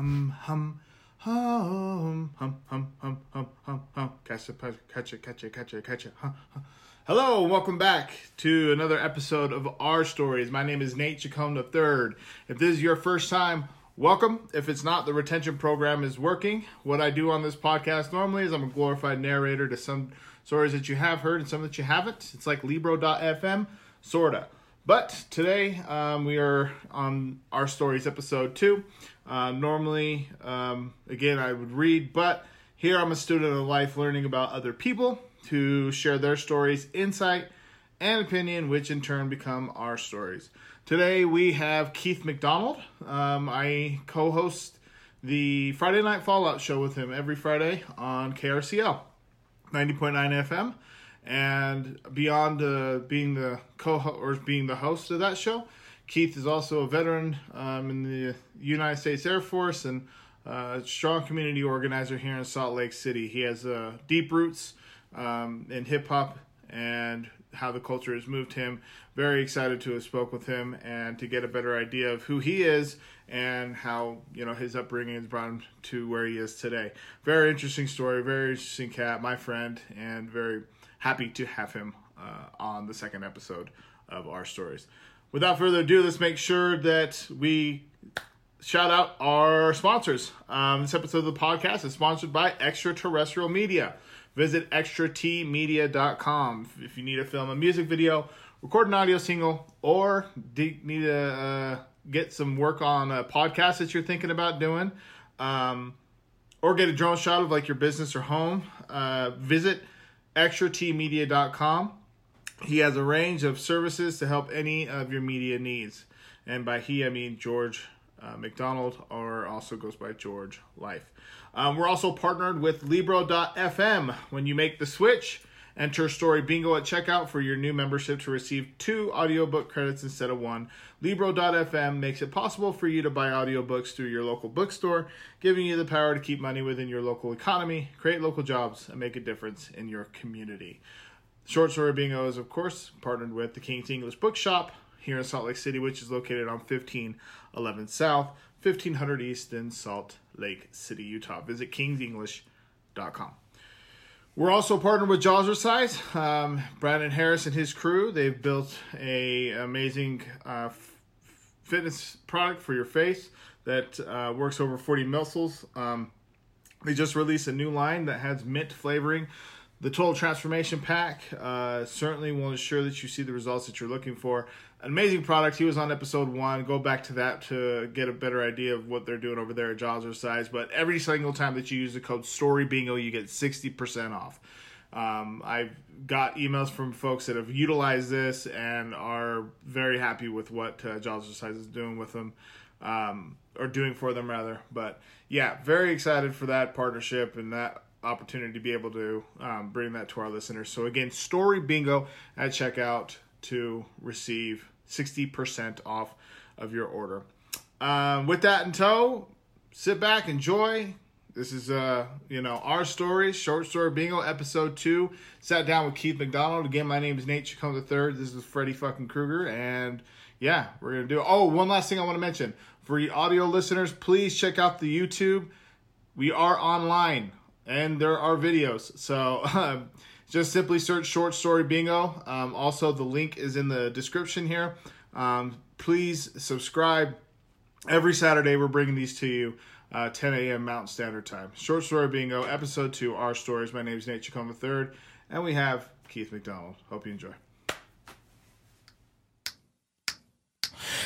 hum hum hum hum hum hum hum hum hum catch it catch it catch it catch it catch it hum. Hello, welcome back to another episode of Our Stories. My name is Nate Chacon III. If this is your first time, welcome. If it's not, the retention program is working. What I do on this podcast normally is I'm a glorified narrator to some stories that you have heard and some that you haven't. It's like Libro.fm, sorta. But today um, we are on our stories episode two. Uh, normally, um, again, I would read, but here I'm a student of life learning about other people to share their stories, insight, and opinion, which in turn become our stories. Today we have Keith McDonald. Um, I co host the Friday Night Fallout show with him every Friday on KRCL 90.9 FM. And beyond uh, being the co or being the host of that show, Keith is also a veteran um, in the United States Air Force and a strong community organizer here in Salt Lake City. He has uh, deep roots um, in hip hop and how the culture has moved him. Very excited to have spoke with him and to get a better idea of who he is and how you know his upbringing has brought him to where he is today. Very interesting story. Very interesting cat, my friend, and very happy to have him uh, on the second episode of our stories without further ado, let's make sure that we shout out our sponsors. Um, this episode of the podcast is sponsored by Extraterrestrial Media. Visit extratmedia.com if you need to film a music video, record an audio single, or need to uh, get some work on a podcast that you're thinking about doing, um, or get a drone shot of like your business or home. Uh, visit extratmedia.com he has a range of services to help any of your media needs. And by he, I mean George uh, McDonald, or also goes by George Life. Um, we're also partnered with Libro.fm. When you make the switch, enter Story Bingo at checkout for your new membership to receive two audiobook credits instead of one. Libro.fm makes it possible for you to buy audiobooks through your local bookstore, giving you the power to keep money within your local economy, create local jobs, and make a difference in your community. Short Story Bingo is, of course, partnered with the King's English Bookshop here in Salt Lake City, which is located on 1511 South, 1500 East in Salt Lake City, Utah. Visit kingsenglish.com. We're also partnered with Jawzrsize. Um, Brandon Harris and his crew, they've built a amazing uh, fitness product for your face that uh, works over 40 muscles. Um, they just released a new line that has mint flavoring the Total Transformation Pack uh, certainly will ensure that you see the results that you're looking for. Amazing product. He was on episode one. Go back to that to get a better idea of what they're doing over there at Jawzrsize. But every single time that you use the code Story Bingo, you get 60% off. Um, I've got emails from folks that have utilized this and are very happy with what uh, Jawzrsize is doing with them, um, or doing for them rather. But yeah, very excited for that partnership and that opportunity to be able to um, bring that to our listeners. So again, Story Bingo at checkout to receive 60% off of your order. Um, with that in tow, sit back, enjoy. This is uh, you know, our story, short story bingo, episode two. Sat down with Keith McDonald. Again, my name is Nate Chacon the third. This is Freddie fucking Krueger, and yeah, we're gonna do. Oh, one last thing I want to mention for you audio listeners, please check out the YouTube. We are online and there are videos. So um, just simply search short story bingo. Um, also, the link is in the description here. Um, please subscribe. Every Saturday, we're bringing these to you. Uh, 10 a.m. Mountain Standard Time. Short Story Bingo, Episode 2, Our Stories. My name is Nate Chacon III, and we have Keith McDonald. Hope you enjoy.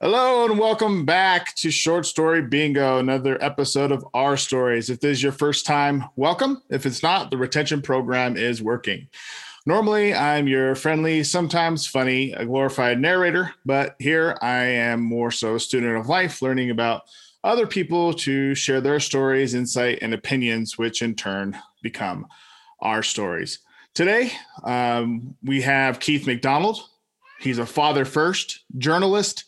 Hello and welcome back to Short Story Bingo, another episode of Our Stories. If this is your first time, welcome. If it's not, the retention program is working. Normally, I'm your friendly, sometimes funny, a glorified narrator, but here I am more so a student of life, learning about other people to share their stories, insight, and opinions, which in turn become our stories. Today, um, we have Keith McDonald. He's a father first, journalist,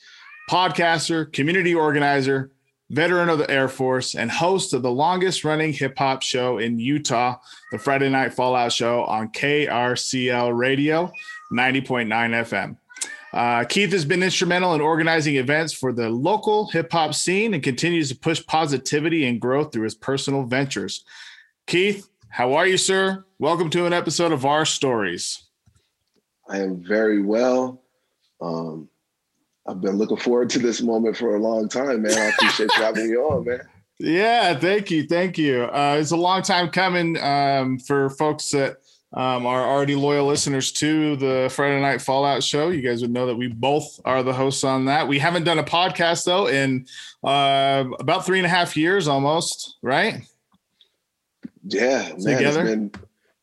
podcaster, community organizer, veteran of the Air Force, and host of the longest running hip hop show in Utah, the Friday Night Fallout Show on KRCL Radio 90.9 FM. Uh, Keith has been instrumental in organizing events for the local hip hop scene and continues to push positivity and growth through his personal ventures. Keith, how are you, sir? Welcome to an episode of Our Stories. I am very well. Um, I've been looking forward to this moment for a long time, man. I appreciate you having me on, man. Yeah, thank you, thank you. Uh, it's a long time coming um, for folks that um, are already loyal listeners to the Friday Night Fallout show. You guys would know that we both are the hosts on that. We haven't done a podcast though in uh, about three and a half years, almost, right? Yeah, man, Together? it's been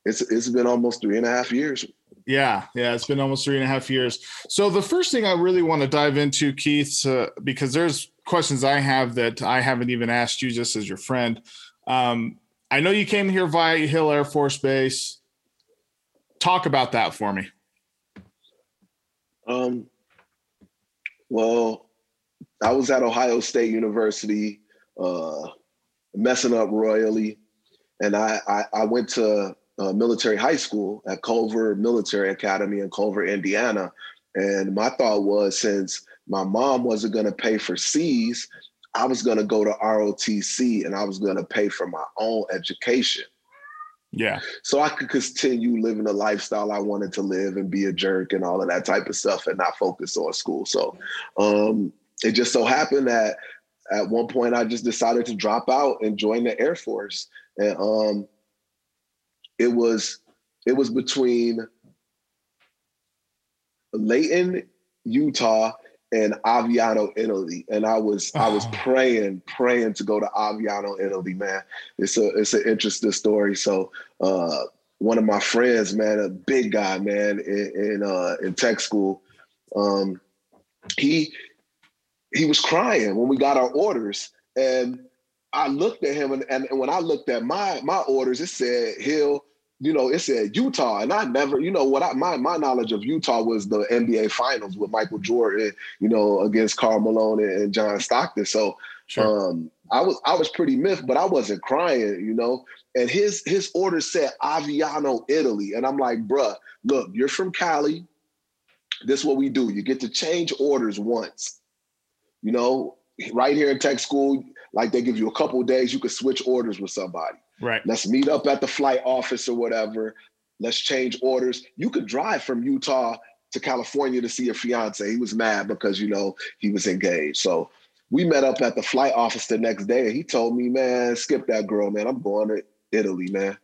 it's it's been almost three and a half years. Yeah, yeah, it's been almost three and a half years. So the first thing I really want to dive into, Keith, uh, because there's questions I have that I haven't even asked you, just as your friend. Um, I know you came here via Hill Air Force Base. Talk about that for me. Um, well, I was at Ohio State University, uh, messing up royally, and I, I, I went to uh, military high school at Culver Military Academy in Culver, Indiana. And my thought was since my mom wasn't going to pay for C's, I was going to go to ROTC and I was going to pay for my own education. Yeah. So I could continue living the lifestyle I wanted to live and be a jerk and all of that type of stuff and not focus on school. So um, it just so happened that at one point I just decided to drop out and join the Air Force. And um, it was it was between Layton, Utah, and Aviano, Italy. And I was oh. I was praying, praying to go to Aviano, Italy, man. It's a it's an interesting story. So uh, one of my friends, man, a big guy, man, in in, uh, in tech school, um, he he was crying when we got our orders. And I looked at him and, and when I looked at my my orders, it said Hill you know, it said Utah, and I never, you know, what I my my knowledge of Utah was the NBA Finals with Michael Jordan, you know, against Karl Malone and John Stockton. So sure. um, I was I was pretty miffed, but I wasn't crying, you know. And his his order said Aviano, Italy, and I'm like, bruh, look, you're from Cali. This is what we do. You get to change orders once. You know, right here in tech school, like they give you a couple days, you could switch orders with somebody. Right. Let's meet up at the flight office or whatever. Let's change orders. You could drive from Utah to California to see your fiance. He was mad because you know he was engaged. So we met up at the flight office the next day, and he told me, "Man, skip that girl, man. I'm going to Italy, man."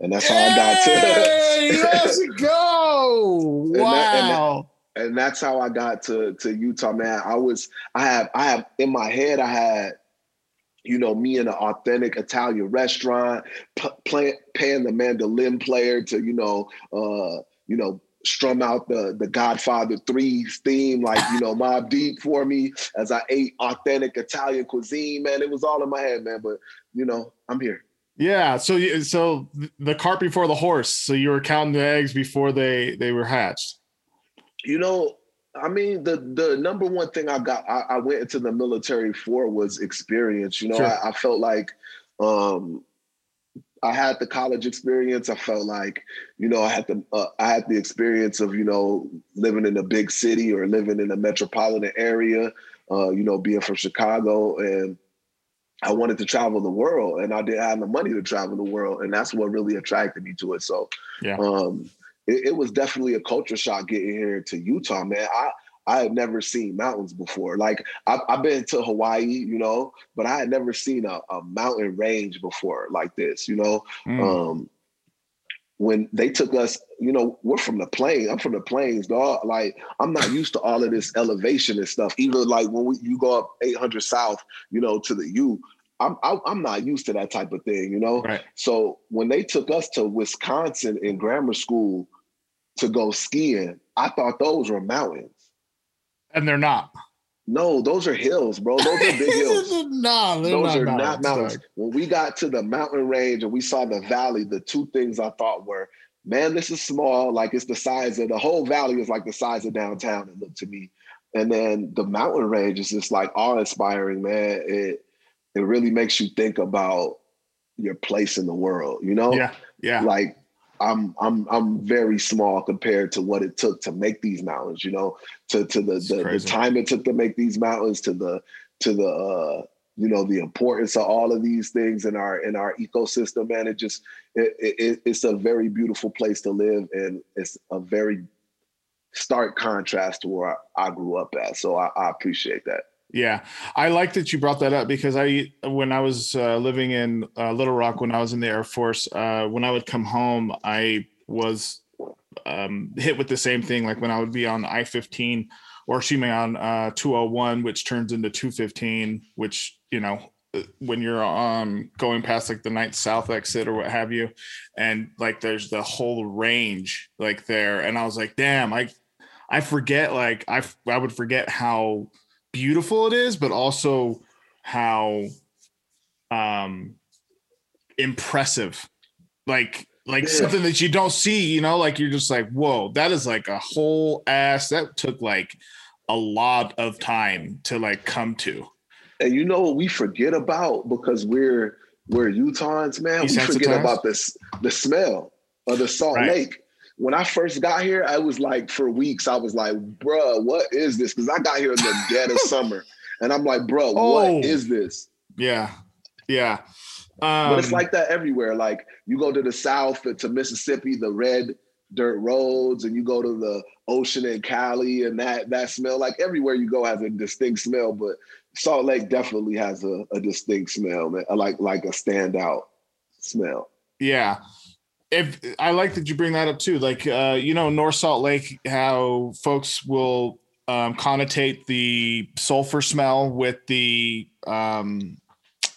And that's how I got to. let's go! Wow. And, that, and, that, and that's how I got to to Utah, man. I was I have I have in my head I had you know, me in an authentic Italian restaurant, p- play, paying the mandolin player to, you know, uh, you know, strum out the the Godfather Three theme, like you know, Mob Deep for me as I ate authentic Italian cuisine. Man, it was all in my head, man. But you know, I'm here. Yeah. So so the cart before the horse. So you were counting the eggs before they they were hatched. You know, I mean, the the number one thing I got, I, I went into the military for was experience. You know, sure. I, I, felt like um, I had the college experience. I felt like, you know, I had the uh, I had the experience of you know living in a big city or living in a metropolitan area. Uh, you know, being from Chicago, and I wanted to travel the world, and I didn't have the money to travel the world, and that's what really attracted me to it. So, yeah. Um, it, it was definitely a culture shock getting here to Utah, man. I I had never seen mountains before. Like I've, I've, been to Hawaii, you know, but I had never seen a, a mountain range before like this, you know. Mm. Um, when they took us, you know, we're from the plains. I'm from the plains, dog. Like I'm not used to all of this elevation and stuff. Even like when we, you go up 800 south, you know, to the U. I'm I'm not used to that type of thing, you know. Right. So when they took us to Wisconsin in grammar school, to go skiing, I thought those were mountains. And they're not. No, those are hills, bro. Those are big hills. no, those not are mountains, not mountains. When we got to the mountain range and we saw the valley, the two things I thought were, man, this is small. Like it's the size of the whole valley is like the size of downtown. It looked to me, and then the mountain range is just like awe inspiring, man. It it really makes you think about your place in the world. You know? Yeah. Yeah. Like I'm I'm I'm very small compared to what it took to make these mountains, you know, to to the the, the, time it took to make these mountains, to the to the uh, you know the importance of all of these things in our in our ecosystem, man. It just it, it, it's a very beautiful place to live, and it's a very stark contrast to where I, I grew up at. So I, I appreciate that. Yeah, I like that you brought that up because I, when I was uh, living in uh, Little Rock, when I was in the Air Force, uh, when I would come home, I was um, hit with the same thing. Like when I would be on I 15 or excuse me, on uh, 201, which turns into 215, which, you know, uh, when you're um going past like the ninth south exit or what have you and like there's the whole range like there and i was like damn i i forget like i i would forget how beautiful it is, but also how um impressive. Like like yeah. something that you don't see, you know, like you're just like, whoa, that is like a whole ass that took like a lot of time to like come to. And you know what we forget about because we're we're Utahns, man. We forget about this the smell of the Salt right. Lake when I first got here, I was like, for weeks, I was like, bruh, what is this? Because I got here in the dead of summer. And I'm like, bro, oh, what is this? Yeah. Yeah. Um, but it's um, like that everywhere. Like you go to the South to Mississippi, the red dirt roads, and you go to the ocean in Cali and that that smell, like everywhere you go has a distinct smell, but Salt Lake definitely has a, a distinct smell, man. Like like a standout smell. Yeah if I like that you bring that up too, like uh, you know North Salt Lake, how folks will um, connotate the sulfur smell with the um,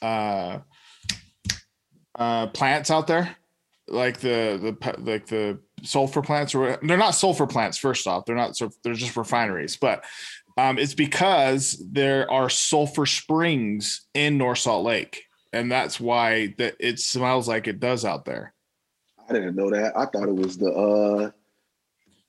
uh, uh, plants out there, like the the like the sulfur plants, or they're not sulfur plants. First off, they're not. They're just refineries, but um, it's because there are sulfur springs in North Salt Lake, and that's why that it smells like it does out there. I didn't know that. I thought it was the uh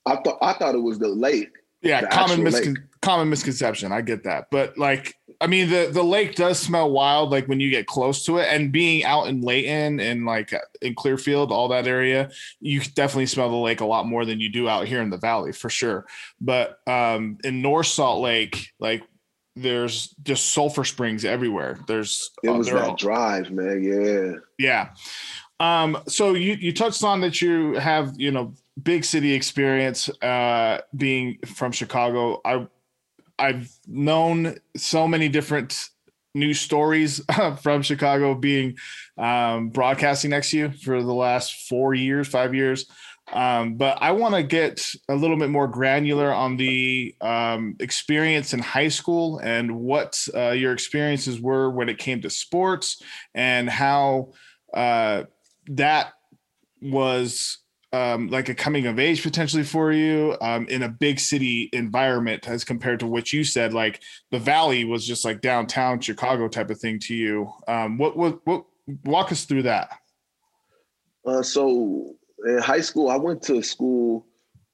I thought I thought it was the lake. Yeah, common miscon- common misconception. I get that. But like I mean the the lake does smell wild like when you get close to it and being out in Layton and like in Clearfield all that area, you definitely smell the lake a lot more than you do out here in the valley for sure. But um in North Salt Lake like there's just sulfur springs everywhere. There's it was uh, that all, drive, man. Yeah. Yeah. Um, so you you touched on that you have you know big city experience uh, being from Chicago. I I've known so many different news stories from Chicago being um, broadcasting next to you for the last four years, five years. Um, but I want to get a little bit more granular on the um, experience in high school and what uh, your experiences were when it came to sports and how uh, that was um, like a coming of age potentially for you um, in a big city environment as compared to what you said like the valley was just like downtown chicago type of thing to you. Um, what, what what walk us through that. Uh, so in high school i went to school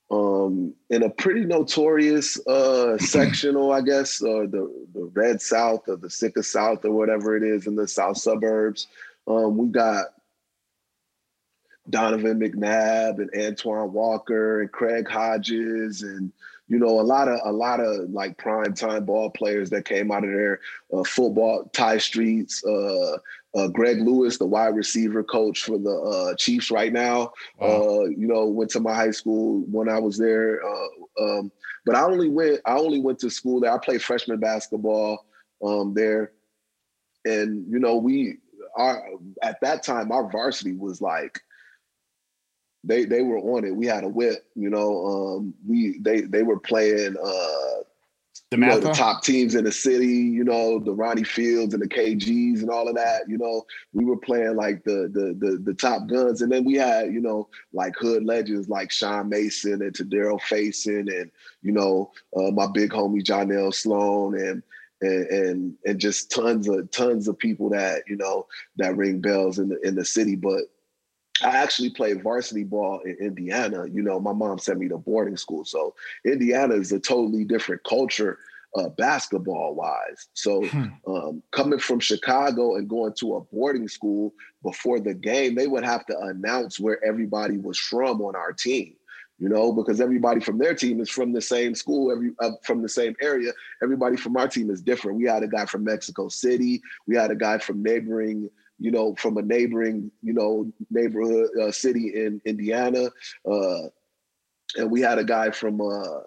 um, in a pretty notorious uh, sectional i guess uh, the, the red south or the sicker south or whatever it is in the south suburbs. Um, we got Donovan McNabb and Antoine Walker and Craig Hodges and you know a lot of a lot of like prime time ball players that came out of there. Uh, football, Tai Streets, uh, uh, Greg Lewis, the wide receiver coach for the uh, Chiefs right now. Wow. Uh, you know, went to my high school when I was there. Uh, um, but I only went I only went to school there. I played freshman basketball um, there, and you know we our at that time our varsity was like they they were on it. We had a whip, you know. Um, we they they were playing uh, the, you know, the top teams in the city, you know, the Ronnie Fields and the KGs and all of that. You know, we were playing like the the the, the top guns, and then we had you know like hood legends like Sean Mason and Tadero Faison, and you know uh, my big homie Jonell Sloan and. And, and and just tons of tons of people that you know that ring bells in the in the city. But I actually played varsity ball in Indiana. You know, my mom sent me to boarding school. So Indiana is a totally different culture uh, basketball wise. So hmm. um, coming from Chicago and going to a boarding school before the game, they would have to announce where everybody was from on our team. You know, because everybody from their team is from the same school, every uh, from the same area. Everybody from our team is different. We had a guy from Mexico City. We had a guy from neighboring you know, from a neighboring, you know, neighborhood uh, city in Indiana. Uh, and we had a guy from, uh,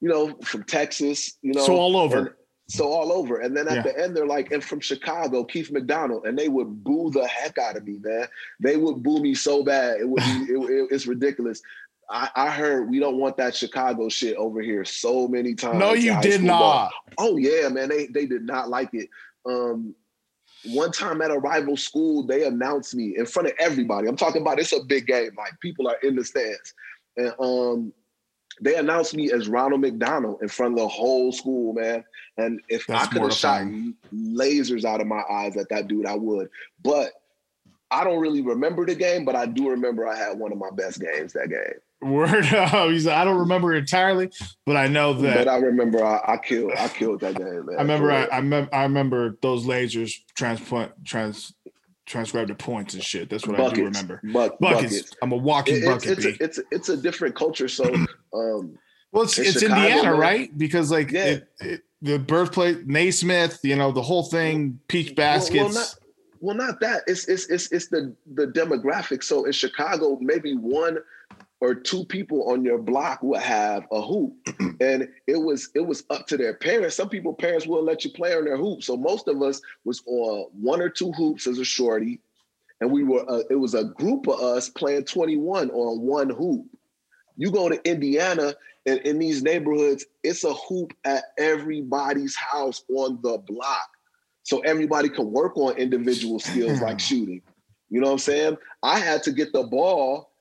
you know, from Texas, you know. So all over. And, so all over. And then at yeah. the end, they're like, and from Chicago, Keith McDonald. And they would boo the heck out of me, man. They would boo me so bad. It would be, it, it, it's ridiculous. I, I, heard we don't want that Chicago shit over here so many times. No, you did not. Ball. Oh yeah, man. They they did not like it. Um, one time at a rival school, they announced me in front of everybody. I'm talking about it's a big game, like people are in the stands. And um, they announced me as Ronald McDonald in front of the whole school, man. And if That's I could have shot lasers out of my eyes at that dude, I would. But I don't really remember the game, but I do remember I had one of my best games that game. Word up. He's I don't remember entirely, but I know that. But I remember I, I killed I killed that day, man. I remember I, I, I remember those lasers transplant trans transcribed to points and shit. That's what buckets, I do remember. Buck, buckets. buckets. I'm a walking it, bucket. It's, it's, a, it's, a, it's a different culture. So um well it's it's Chicago, Indiana, man. right? Because like yeah. it, it, the birthplace Naismith, you know, the whole thing, peach baskets. Well, well, not, well, not that. It's it's it's it's the the demographic. So in Chicago, maybe one or two people on your block would have a hoop. And it was it was up to their parents. Some people parents will let you play on their hoop. So most of us was on one or two hoops as a shorty. And we were uh, it was a group of us playing 21 on one hoop. You go to indiana and in these neighborhoods it's a hoop at everybody's house on the block. So everybody can work on individual skills like shooting. You know what i'm saying? I had to get the ball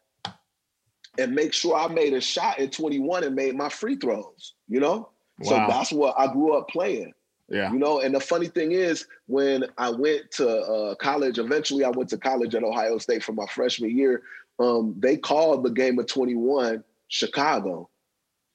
and make sure I made a shot at 21 and made my free throws, you know? Wow. So that's what I grew up playing. Yeah. You know, and the funny thing is, when I went to uh, college, eventually I went to college at Ohio State for my freshman year. Um, they called the game of 21 Chicago.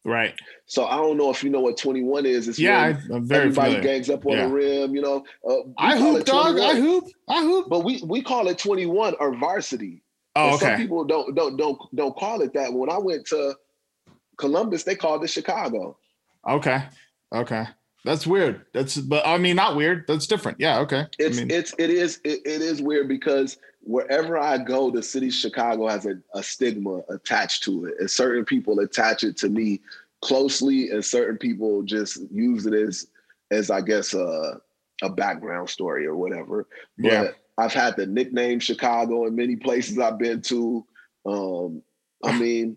Right. So I don't know if you know what 21 is. It's yeah, I, am very everybody familiar. gangs up on yeah. the rim, you know. Uh, I hoop, dog. I hoop. I hoop. But we we call it 21 or varsity. Oh, okay. Some people don't don't don't don't call it that. When I went to Columbus, they called it Chicago. Okay. Okay. That's weird. That's but I mean not weird. That's different. Yeah, okay. It's I mean, it's it is it, it is weird because wherever I go, the city Chicago has a, a stigma attached to it. And certain people attach it to me closely, and certain people just use it as as I guess a a background story or whatever. But yeah. I've had the nickname Chicago in many places I've been to. Um, I mean,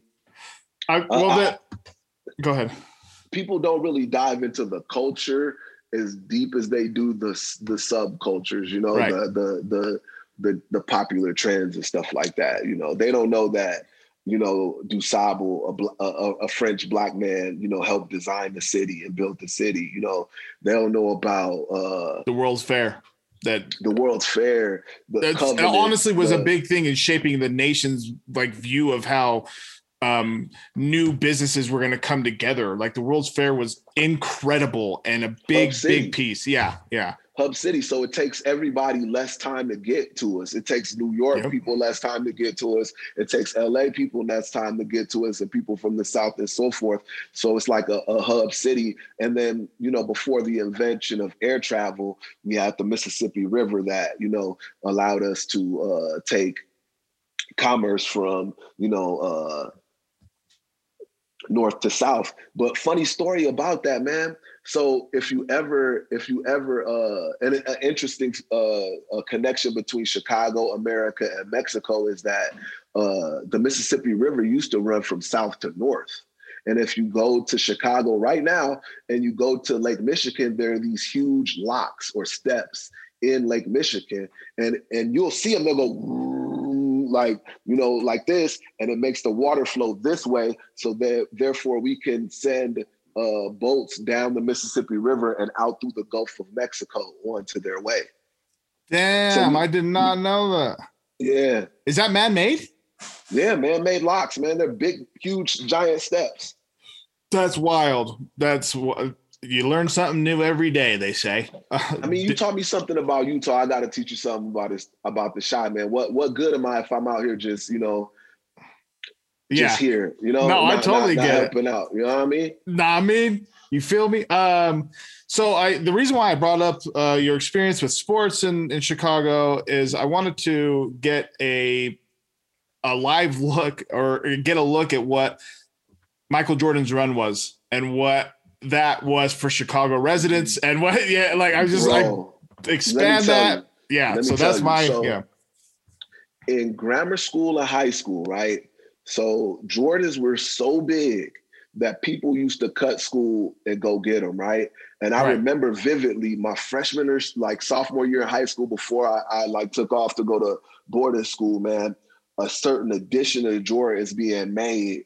I, well, uh, that, I, go ahead. People don't really dive into the culture as deep as they do the the subcultures. You know, right. the, the the the the popular trends and stuff like that. You know, they don't know that you know, DuSable, a, a, a, French black man, you know, helped design the city and build the city. You know, they don't know about uh, the World's Fair that the World's Fair. That honestly was the, a big thing in shaping the nation's like view of how um, new businesses were going to come together. Like the World's Fair was incredible and a big, big piece. Yeah, yeah hub city. So it takes everybody less time to get to us. It takes New York yep. people less time to get to us. It takes LA people less time to get to us and people from the South and so forth. So it's like a, a hub city. And then, you know, before the invention of air travel, we had the Mississippi River that, you know, allowed us to uh, take commerce from, you know, uh, north to south. But funny story about that, man. So if you ever, if you ever, uh, and an interesting uh, connection between Chicago, America, and Mexico is that uh, the Mississippi River used to run from south to north. And if you go to Chicago right now and you go to Lake Michigan, there are these huge locks or steps in Lake Michigan, and and you'll see them. They'll go like you know like this, and it makes the water flow this way. So that therefore we can send uh, boats down the Mississippi River and out through the Gulf of Mexico onto their way. Damn, so, I did not know that. Yeah. Is that man made? Yeah, man made locks, man. They're big, huge, giant steps. That's wild. That's what you learn something new every day. They say. I mean, you taught me something about Utah. I got to teach you something about this about the shot, man. What what good am I if I'm out here just you know, just yeah. here? You know, no, not, I totally not, not get helping it. out. You know what I mean? Nah, I mean, you feel me? Um, so I the reason why I brought up uh, your experience with sports in in Chicago is I wanted to get a a live look or get a look at what Michael Jordan's run was and what that was for Chicago residents and what yeah like I was just Bro, like expand that you, yeah so that's my so, yeah in grammar school or high school right so Jordans were so big that people used to cut school and go get them right and I right. remember vividly my freshman or like sophomore year in high school before I, I like took off to go to boarding school man a certain edition of Jordan is being made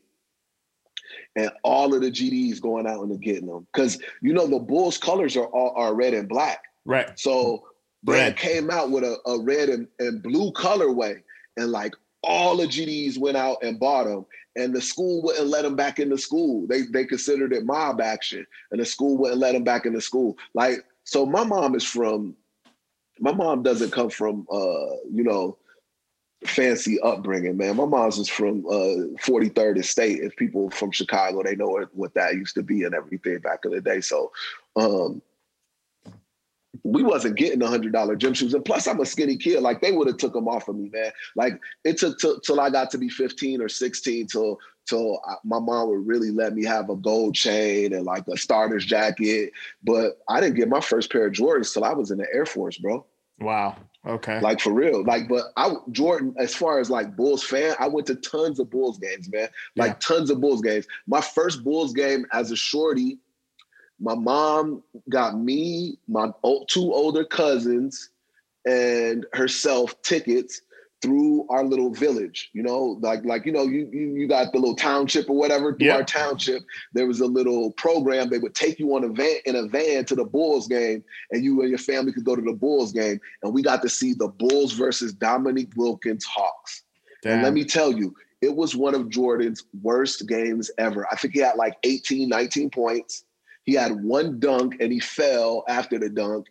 and all of the GDs going out and getting them because you know the Bulls colors are all are red and black. Right. So Brad came out with a, a red and, and blue colorway, and like all the GDs went out and bought them, and the school wouldn't let them back into school. They they considered it mob action, and the school wouldn't let them back into school. Like so, my mom is from. My mom doesn't come from, uh, you know, fancy upbringing, man. My mom's is from uh, 43rd Estate. If people from Chicago, they know what, what that used to be and everything back in the day. So um, we wasn't getting the hundred dollar gym shoes. And plus, I'm a skinny kid. Like they would have took them off of me, man. Like it took t- till I got to be 15 or 16 till till I, my mom would really let me have a gold chain and like a starter's jacket. But I didn't get my first pair of Jordans till I was in the Air Force, bro. Wow. Okay. Like for real. Like, but I Jordan, as far as like Bulls fan, I went to tons of Bulls games, man. Like yeah. tons of Bulls games. My first Bulls game as a shorty, my mom got me, my two older cousins, and herself tickets through our little village, you know, like like you know, you you, you got the little township or whatever. Through yep. our township, there was a little program. They would take you on a van in a van to the Bulls game, and you and your family could go to the Bulls game. And we got to see the Bulls versus Dominique Wilkins Hawks. Damn. And let me tell you, it was one of Jordan's worst games ever. I think he had like 18, 19 points. He had one dunk and he fell after the dunk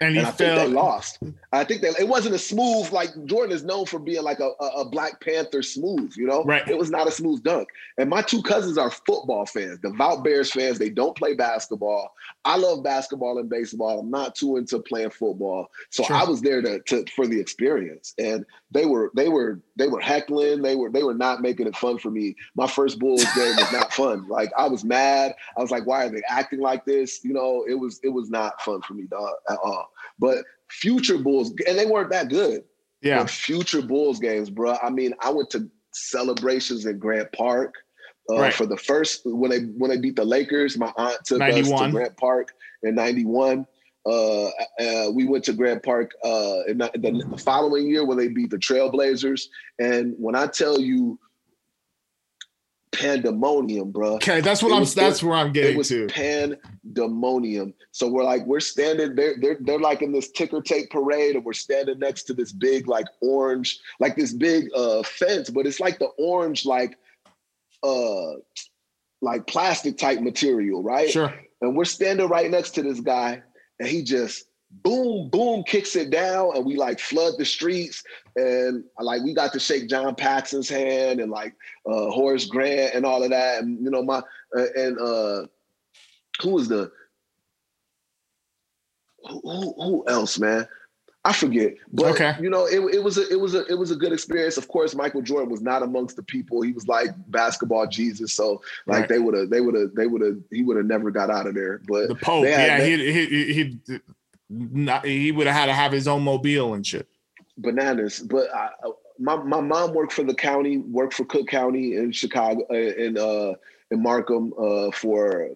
and, and I fell. think they lost. I think that it wasn't a smooth like Jordan is known for being like a, a, Black Panther smooth, you know. Right. It was not a smooth dunk. And my two cousins are football fans, devout Bears fans. They don't play basketball. I love basketball and baseball. I'm not too into playing football, so sure. I was there to, to for the experience. And they were they were they were heckling. They were they were not making it fun for me. My first Bulls game was not fun. Like I was mad. I was like, why are they acting like this? You know, it was it was not fun for me, dog, at all. But future Bulls, and they weren't that good. Yeah. But future Bulls games, bro. I mean, I went to celebrations in Grant Park. Uh, right. For the first when they when they beat the Lakers, my aunt took 91. us to Grant Park in '91. Uh, uh, we went to Grant Park uh, in the, the, following year when they beat the Trailblazers. And when I tell you pandemonium, bro. Okay, that's what it I'm. Was, that's where I'm getting it was to. Pandemonium. So we're like, we're standing. They're they're they're like in this ticker tape parade, and we're standing next to this big like orange, like this big uh fence, but it's like the orange like uh like plastic type material, right? Sure. And we're standing right next to this guy, and he just boom, boom, kicks it down, and we like flood the streets. And like we got to shake John Paxson's hand and like uh, Horace Grant and all of that. And you know, my uh, and uh who was the who, who else, man? I forget, but okay. you know, it, it was a it was a it was a good experience. Of course, Michael Jordan was not amongst the people. He was like basketball Jesus, so like right. they would have they would have they would have he would have never got out of there. But the Pope, had, yeah, they, he he he not, he would have had to have his own mobile and shit. Bananas. But I, my my mom worked for the county, worked for Cook County in Chicago, uh, in uh, in Markham uh, for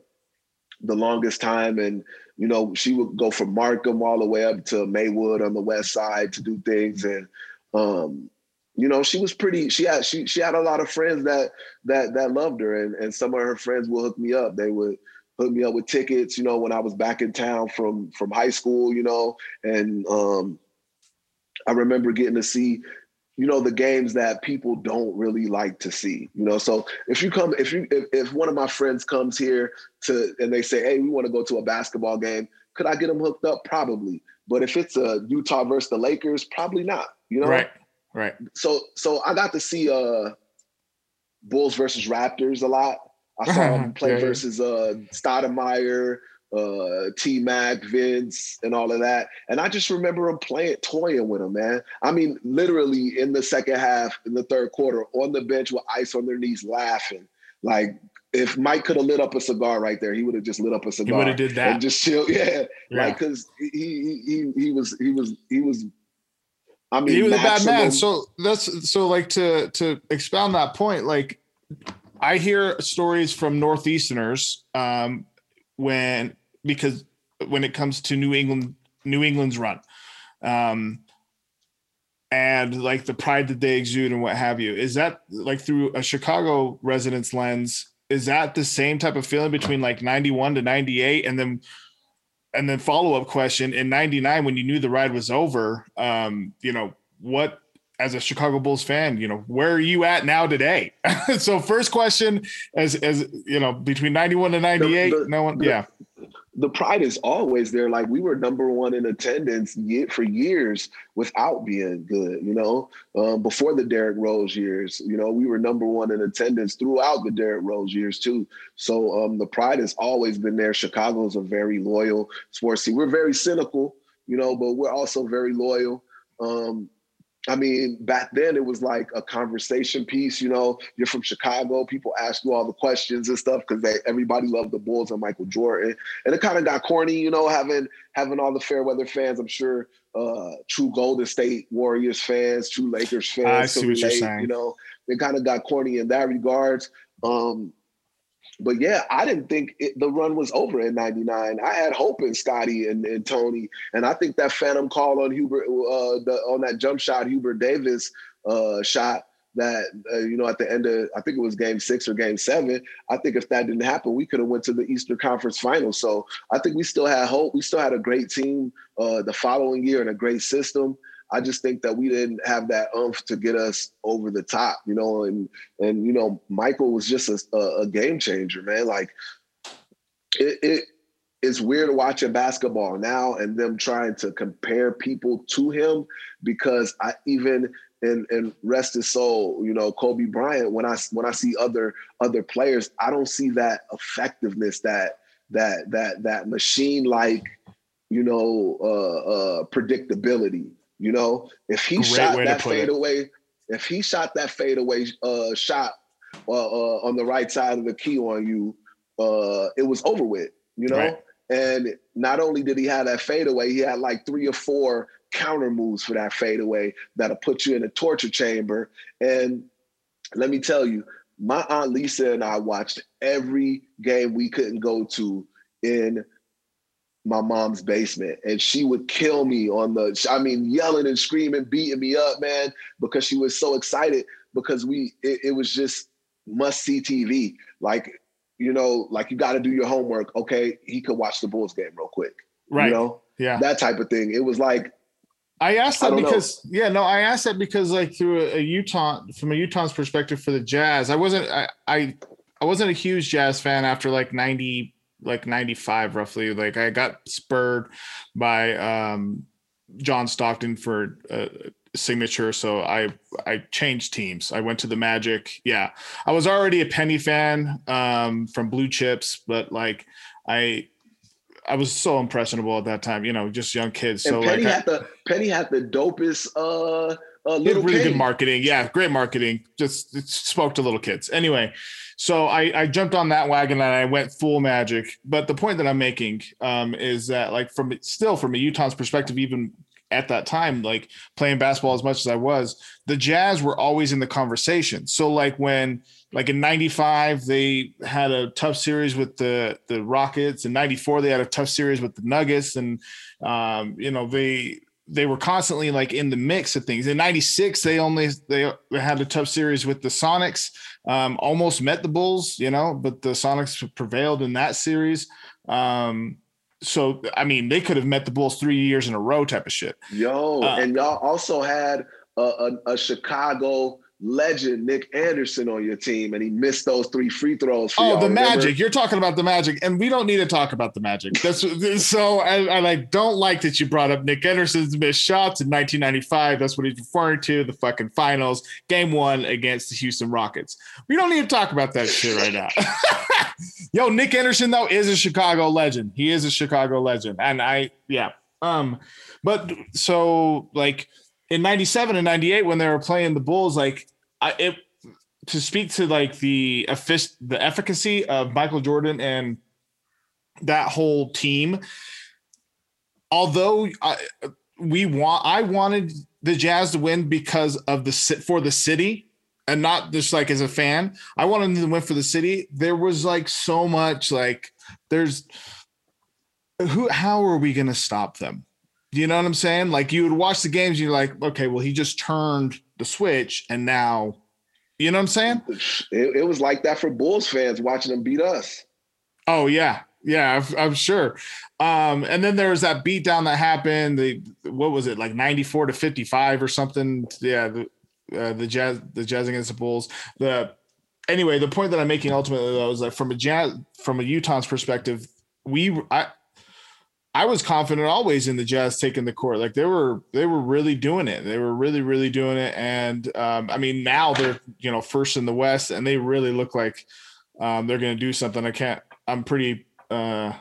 the longest time, and you know she would go from Markham all the way up to Maywood on the west side to do things, and um, you know she was pretty. She had she she had a lot of friends that that that loved her, and and some of her friends would hook me up. They would hook me up with tickets, you know, when I was back in town from from high school, you know, and um, I remember getting to see you know the games that people don't really like to see you know? So if you come if you if, if one of my friends comes here to and they say hey we want to go to a basketball game could i get them hooked up? Probably. But if it's a utah versus the lakers probably not you know? Right right. So so i got to see uh bulls versus raptors a lot i saw him play yeah. versus uh Stoudamire uh, T Mac, Vince, and all of that. And I just remember him playing, toying with him, man. I mean, literally in the second half, in the third quarter, on the bench with ice on their knees, laughing. Like if Mike could have lit up a cigar right there, he would have just lit up a cigar. He would have did that and just chill. Yeah, yeah. like because he he he was he was he was. I mean, he was maximum. a bad man. So that's so like to to expound that point. Like I hear stories from Northeasterners um, when because when it comes to New England, New England's run, um, and like the pride that they exude and what have you, is that like through a Chicago residence lens? Is that the same type of feeling between like ninety one to ninety eight, and then and then follow up question in ninety nine when you knew the ride was over? Um, you know what as a Chicago Bulls fan, you know, where are you at now today? so first question as as you know, between 91 and 98, the, the, no one, yeah the pride is always there. Like we were number one in attendance for years without being good. You know, um, before the Derrick Rose years, you know, we were number one in attendance throughout the Derrick Rose years too. So um, the pride has always been there. Chicago's a very loyal sports team. We're very cynical, you know, but we're also very loyal. Um, I mean, back then it was like a conversation piece. You know, you're from Chicago. People ask you all the questions and stuff because everybody loved the Bulls and Michael Jordan, and it kind of got corny. You know, having having all the fair weather fans. I'm sure uh, true Golden State Warriors fans, true Lakers fans. I see what you're saying. You know, it kind of got corny in that regards. Um, but yeah, I didn't think it, the run was over in '99. I had hope in Scottie and, and, Tony, and I think that phantom call on Hubert uh, the, on that jump shot, Hubert Davis uh, shot that uh, you know at the end of I think it was Game Six or Game Seven. I think if that didn't happen, we could have went to the Eastern Conference Finals. So I think we still had hope. We still had a great team uh, the following year and a great system. I just think that we didn't have that umph to get us over the top, you know. And and you know, Michael was just a, a game changer, man. Like it, it it's weird watching basketball now and them trying to compare people to him because I even and and rest his soul, you know, Kobe Bryant. When I when I see other other players, I don't see that effectiveness, that that that that machine like, you know, uh, uh, predictability. You know, if he Great shot that fade away, if he shot that fadeaway uh, shot uh, uh, on the right side of the key on you, uh, it was over with. You know, right. and not only did he have that fadeaway, he had like three or four counter moves for that fadeaway that'll put you in a torture chamber. And let me tell you, my aunt Lisa and I watched every game we couldn't go to in my mom's basement and she would kill me on the i mean yelling and screaming beating me up man because she was so excited because we it, it was just must see tv like you know like you got to do your homework. Okay he could watch the bulls game real quick right. you know? Yeah. That type of thing. It was like I asked that I because know. yeah, no, I asked that because like through a, a, Utah from a Utah's perspective for the Jazz, I wasn't I, I I wasn't a huge Jazz fan after like ninety like 95 roughly like i got spurred by um john stockton for a signature so i i changed teams i went to the magic yeah i was already a penny fan um from blue chips but like i I was so impressionable at that time, you know, just young kids. So and Penny like, had the Penny had the dopest uh, uh little really good marketing. Yeah, great marketing. Just spoke to little kids. Anyway, so I, I jumped on that wagon and I went full magic. But the point that I'm making um, is that like from still from a Utah's perspective, even at that time, like playing basketball as much as I was, the Jazz were always in the conversation. So like when like in 95 they had a tough series with the the rockets in 94 they had a tough series with the nuggets and um, you know they they were constantly like in the mix of things in 96 they only they, they had a tough series with the sonics um, almost met the bulls you know but the sonics prevailed in that series. Um, so i mean they could have met the bulls three years in a row type of shit. Yo uh, and y'all also had a, a, a chicago legend Nick Anderson on your team, and he missed those three free throws. oh, the remember? Magic! You're talking about the Magic, and we don't need to talk about the Magic. That's so. I, I don't like that you brought up Nick Anderson's missed shots in 1995. That's what he's referring to. The fucking finals, game one against the Houston Rockets. We don't need to talk about that shit right now. Yo, Nick Anderson though is a Chicago legend. He is a Chicago legend, and I yeah. Um, but so like in 97 and 98 when they were playing the bulls like I, it to speak to like the the efficacy of michael jordan and that whole team although I, we want i wanted the jazz to win because of the for the city and not just like as a fan. I wanted them to win for the city. There was like so much like there's who how are we going to stop them you know what I'm saying? Like you would watch the games, you're like, okay, well, he just turned the switch, and now, you know what I'm saying? It, it was like that for Bulls fans watching them beat us. Oh yeah, yeah, I'm, I'm sure. Um, and then there was that beatdown that happened. The what was it like 94 to 55 or something? Yeah, the uh, the jazz the jazz against the Bulls. The anyway, the point that I'm making ultimately though is that from a jazz from a Utah's perspective, we I I was confident always in the Jazz taking the court. Like they were, they were really doing it. They were really, really doing it. And um, I mean, now they're you know first in the West, and they really look like um, they're going to do something. I can't. I'm pretty. Uh,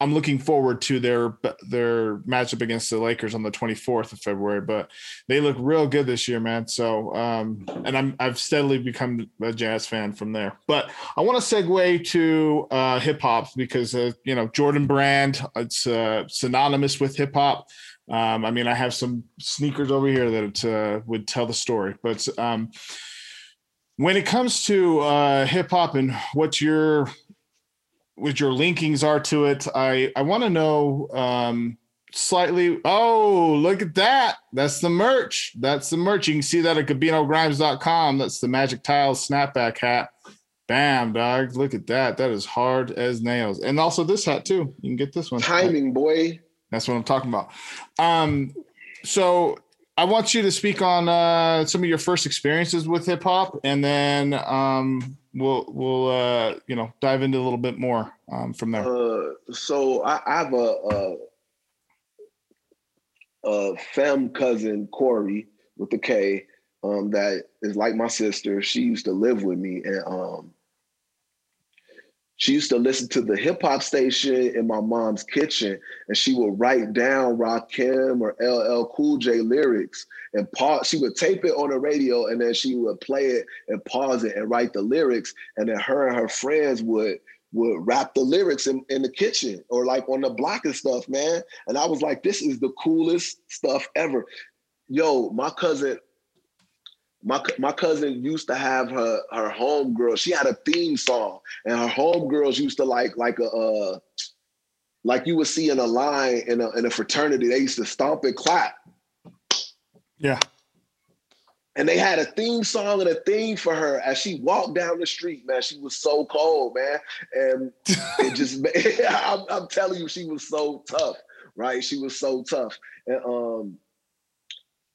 I'm looking forward to their their matchup against the Lakers on the 24th of February. But they look real good this year, man. So, um, and I'm I've steadily become a Jazz fan from there. But I want to segue to uh, hip hop because uh, you know Jordan Brand. It's uh, synonymous with hip hop. Um, I mean, I have some sneakers over here that uh, would tell the story, but um, when it comes to uh, hip hop and what your what your linkings are to it. I I want to know um, slightly. Oh, look at that! That's the merch. That's the merch. You can see that at GabinoGrimes.com. That's the Magic Tiles snapback hat. Bam, dog! Look at that. That is hard as nails. And also this hat too. You can get this one. Timing, boy. That's what I'm talking about. Um, so I want you to speak on uh, some of your first experiences with hip hop, and then um, we'll we'll uh, you know dive into a little bit more um, from there. Uh, so I, I have a, a, a fem cousin Corey with the K um, that is like my sister. She used to live with me, and um, she used to listen to the hip hop station in my mom's kitchen, and she would write down Rakim or LL Cool J lyrics and pause. She would tape it on the radio, and then she would play it and pause it and write the lyrics, and then her and her friends would would rap the lyrics in, in the kitchen or like on the block and stuff, man. And I was like, this is the coolest stuff ever. Yo, my cousin my my cousin used to have her her homegirl. She had a theme song, and her homegirls used to like like a uh, like you would see in a line in a in a fraternity. They used to stomp and clap. Yeah. And they had a theme song and a theme for her as she walked down the street. Man, she was so cold, man, and it just I'm, I'm telling you, she was so tough, right? She was so tough, and um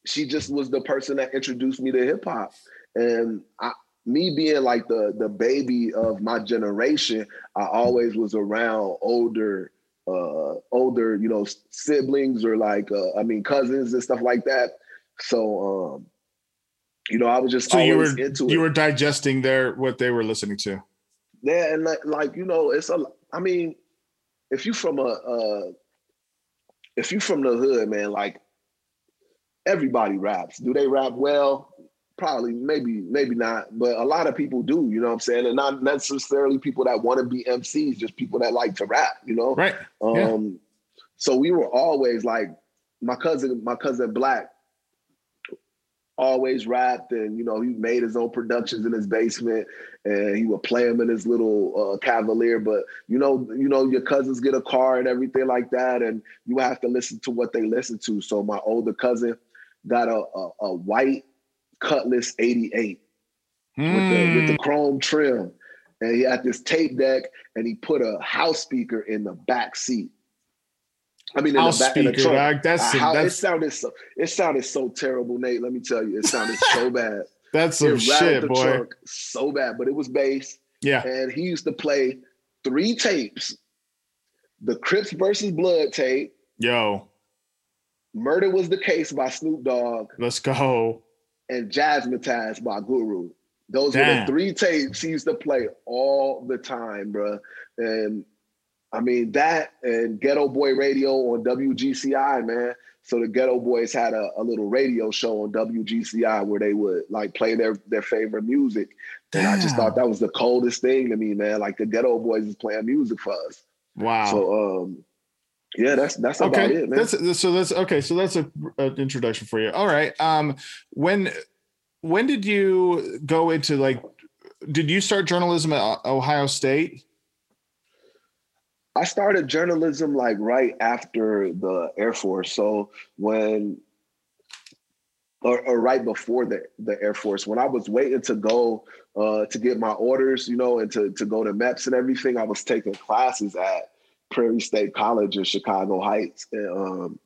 she just was the person that introduced me to hip hop. And I, me being like the the baby of my generation, I always was around older uh older, you know, siblings or like uh, I mean cousins and stuff like that. So um you know, I was just so you were into you it. were digesting their what they were listening to. Yeah, and like, like you know, it's a I mean, if you from a uh if you from the hood, man, like everybody raps. Do they rap well? Probably, maybe, maybe not, but a lot of people do, you know what I'm saying? And not necessarily people that want to be MCs, just people that like to rap, you know? Right. Um, yeah. so we were always like my cousin, my cousin Black, always rapped and you know he made his own productions in his basement and he would play them in his little uh, cavalier but you know you know your cousins get a car and everything like that and you have to listen to what they listen to so my older cousin got a a, a white cutlass 88 mm. with, the, with the hmm. chrome trim and he had this tape deck and he put a house speaker in the back seat I mean, in the back speaker, in the trunk. that's, how, that's, it sounded so. It sounded so terrible, Nate. Let me tell you, it sounded so bad. That's some shit, boy. so bad, but it was bass. Yeah, and he used to play three tapes: the Crips versus Blood tape. Yo, Murder was the case by Snoop Dogg. Let's go. And Jazzmatazz by Guru. Those Damn. were the three tapes he used to play all the time, bro. And I mean, that and Ghetto Boy Radio on WGCI, man. So the Ghetto Boys had a, a, little radio show on WGCI where they would like play their their favorite music. And I just thought that was the coldest thing to me, man. Like the Ghetto Boys is playing music for us. Wow. So um yeah, that's that's okay. about it, man. That's so that's okay. So that's a, an introduction for you. All right. Um when when did you go into like did you start journalism at Ohio State? I started journalism like right after the Air Force. So when or, or, right before the, the Air Force, when I was waiting to go uh, to get my orders, you know, and to, to go to MEPS and everything, I was taking classes at Prairie State College in Chicago Heights. And, um,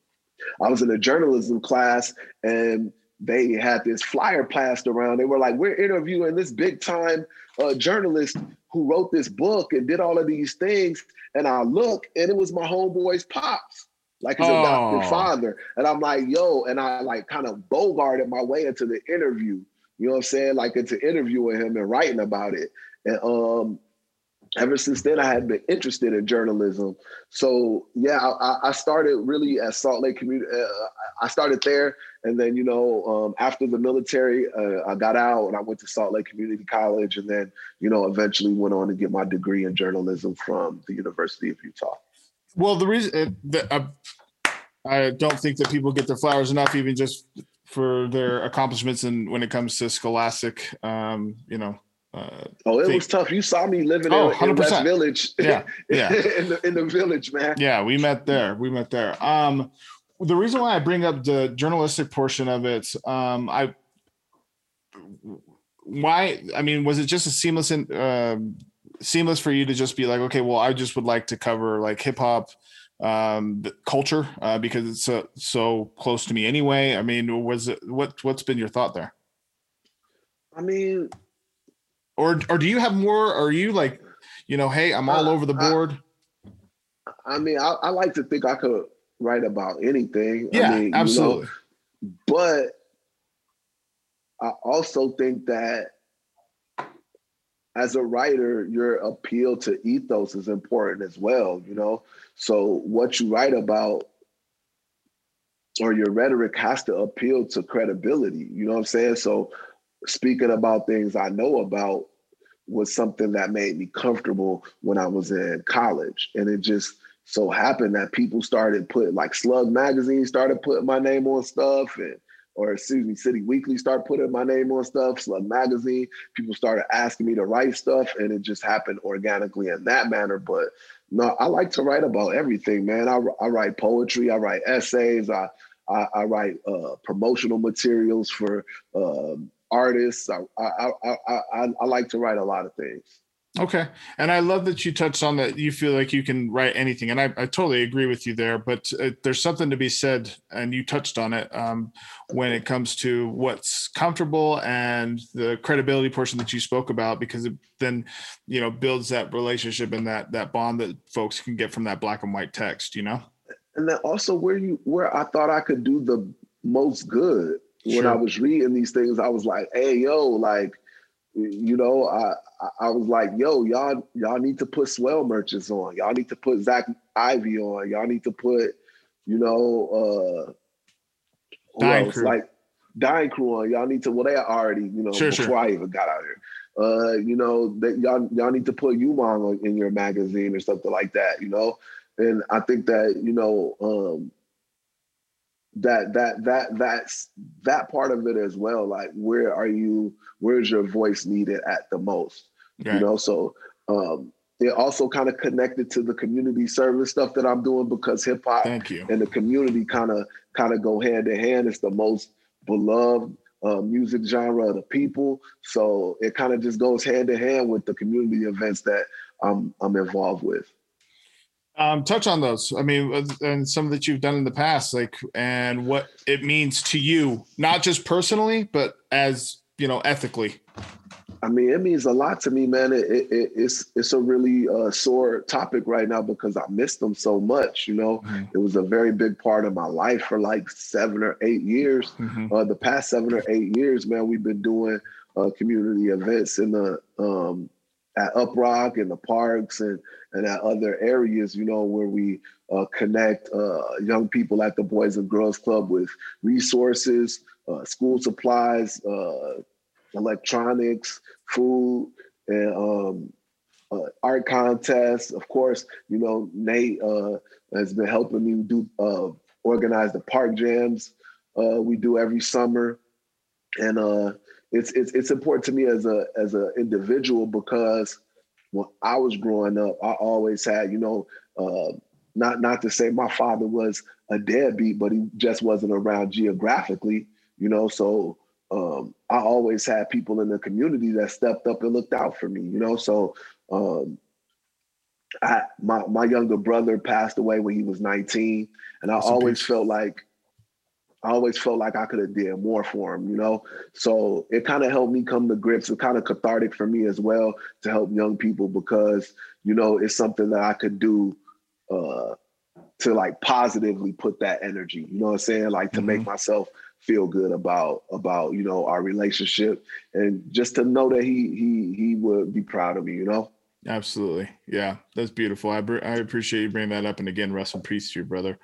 I was in a journalism class and they had this flyer passed around. They were like, we're interviewing this big time uh, journalist who wrote this book and did all of these things. And I look and it was my homeboy's pops, like his oh. adopted father. And I'm like, yo, and I like kind of bogarted my way into the interview. You know what I'm saying? Like into interviewing him and writing about it. And um, ever since then, I had been interested in journalism. So yeah, I, I started really at Salt Lake Community. Uh, I started there, and then you know, um, after the military, uh, I got out and I went to Salt Lake Community College, and then you know, eventually went on to get my degree in journalism from the University of Utah. Well, the reason uh, the, uh, I don't think that people get their flowers enough, even just for their accomplishments and when it comes to scholastic, um, you know, uh, oh, it thing. was tough. You saw me living oh, in, in West Village. Yeah, yeah. in, the, in the village, man. Yeah, we met there. We met there. Um, the reason why I bring up the journalistic portion of it, um, I why I mean, was it just a seamless in, uh, seamless for you to just be like, okay, well, I just would like to cover like hip hop um culture uh, because it's so, so close to me anyway. I mean, was it what what's been your thought there? I mean, or or do you have more? Are you like, you know, hey, I'm all uh, over the board? I, I mean, I, I, like to think I could write about anything. Yeah, I mean, absolutely. You know, but I also think that as a writer, your appeal to ethos is important as well, you know? So what you write about or your rhetoric has to appeal to credibility, you know what I'm saying? So speaking about things I know about was something that made me comfortable when I was in college. And it just so happened that people started putting like Slug Magazine started putting my name on stuff and or excuse me, City Weekly started putting my name on stuff, Slug Magazine. People started asking me to write stuff, and it just happened organically in that manner. But no, I like to write about everything, man. I, I write poetry, I write essays, I I, I write uh, promotional materials for um, artists. I, I, I, I, I like to write a lot of things. Okay. And I love that you touched on that. You feel like you can write anything. And I, I totally agree with you there. But uh, there's something to be said, and you touched on it um, when it comes to what's comfortable and the credibility portion that you spoke about, because it then, you know, builds that relationship and that that bond that folks can get from that black and white text, you know? And then also where you where I thought I could do the most good when I was reading these things, I was like, hey, yo, like, you know, I I was like, yo, y'all y'all need to put swell merchants on. Y'all need to put Zach Ivy on. Y'all need to put, you know, uh Dying crew. like Dying Crew on. Y'all need to well, they already, you know, sure, before sure. I even got out here. Uh, you know, that y'all y'all need to put Umang in your magazine or something like that, you know. And I think that, you know, um, that that that that's that part of it as well. Like where are you? Where's your voice needed at the most? Right. You know, so um, it also kind of connected to the community service stuff that I'm doing because hip hop and the community kind of kind of go hand in hand. It's the most beloved uh, music genre of the people, so it kind of just goes hand in hand with the community events that I'm I'm involved with. Um, touch on those. I mean, and some that you've done in the past, like, and what it means to you, not just personally, but as you know, ethically. I mean, it means a lot to me, man. It, it, it's it's a really uh, sore topic right now because I miss them so much. You know, mm-hmm. it was a very big part of my life for like seven or eight years. Mm-hmm. Uh, the past seven or eight years, man, we've been doing uh, community events in the um, at Uprock and the parks and and at other areas, you know, where we uh, connect uh, young people at the Boys and Girls Club with resources, uh, school supplies, uh, electronics, food, and um, uh, art contests. Of course, you know, Nate uh, has been helping me do organize the park jams we do every summer, and it's it's it's important to me as a as an individual because when I was growing up, I always had, you know, uh, not not to say my father was a deadbeat, but he just wasn't around geographically, you know. So um, I always had people in the community that stepped up and looked out for me, you know. So um, I, my my younger brother passed away when he was 19, and I That's always felt like I always felt like I could have did more for him, you know. So it kind of helped me come to grips. It's kind of cathartic for me as well to help young people because you know it's something that I could do uh, to like positively put that energy. You know what I'm saying? Like to mm-hmm. make myself feel good about about you know our relationship and just to know that he he he would be proud of me. You know. Absolutely, yeah, that's beautiful. I I appreciate you bringing that up. And again, rest in peace to your brother.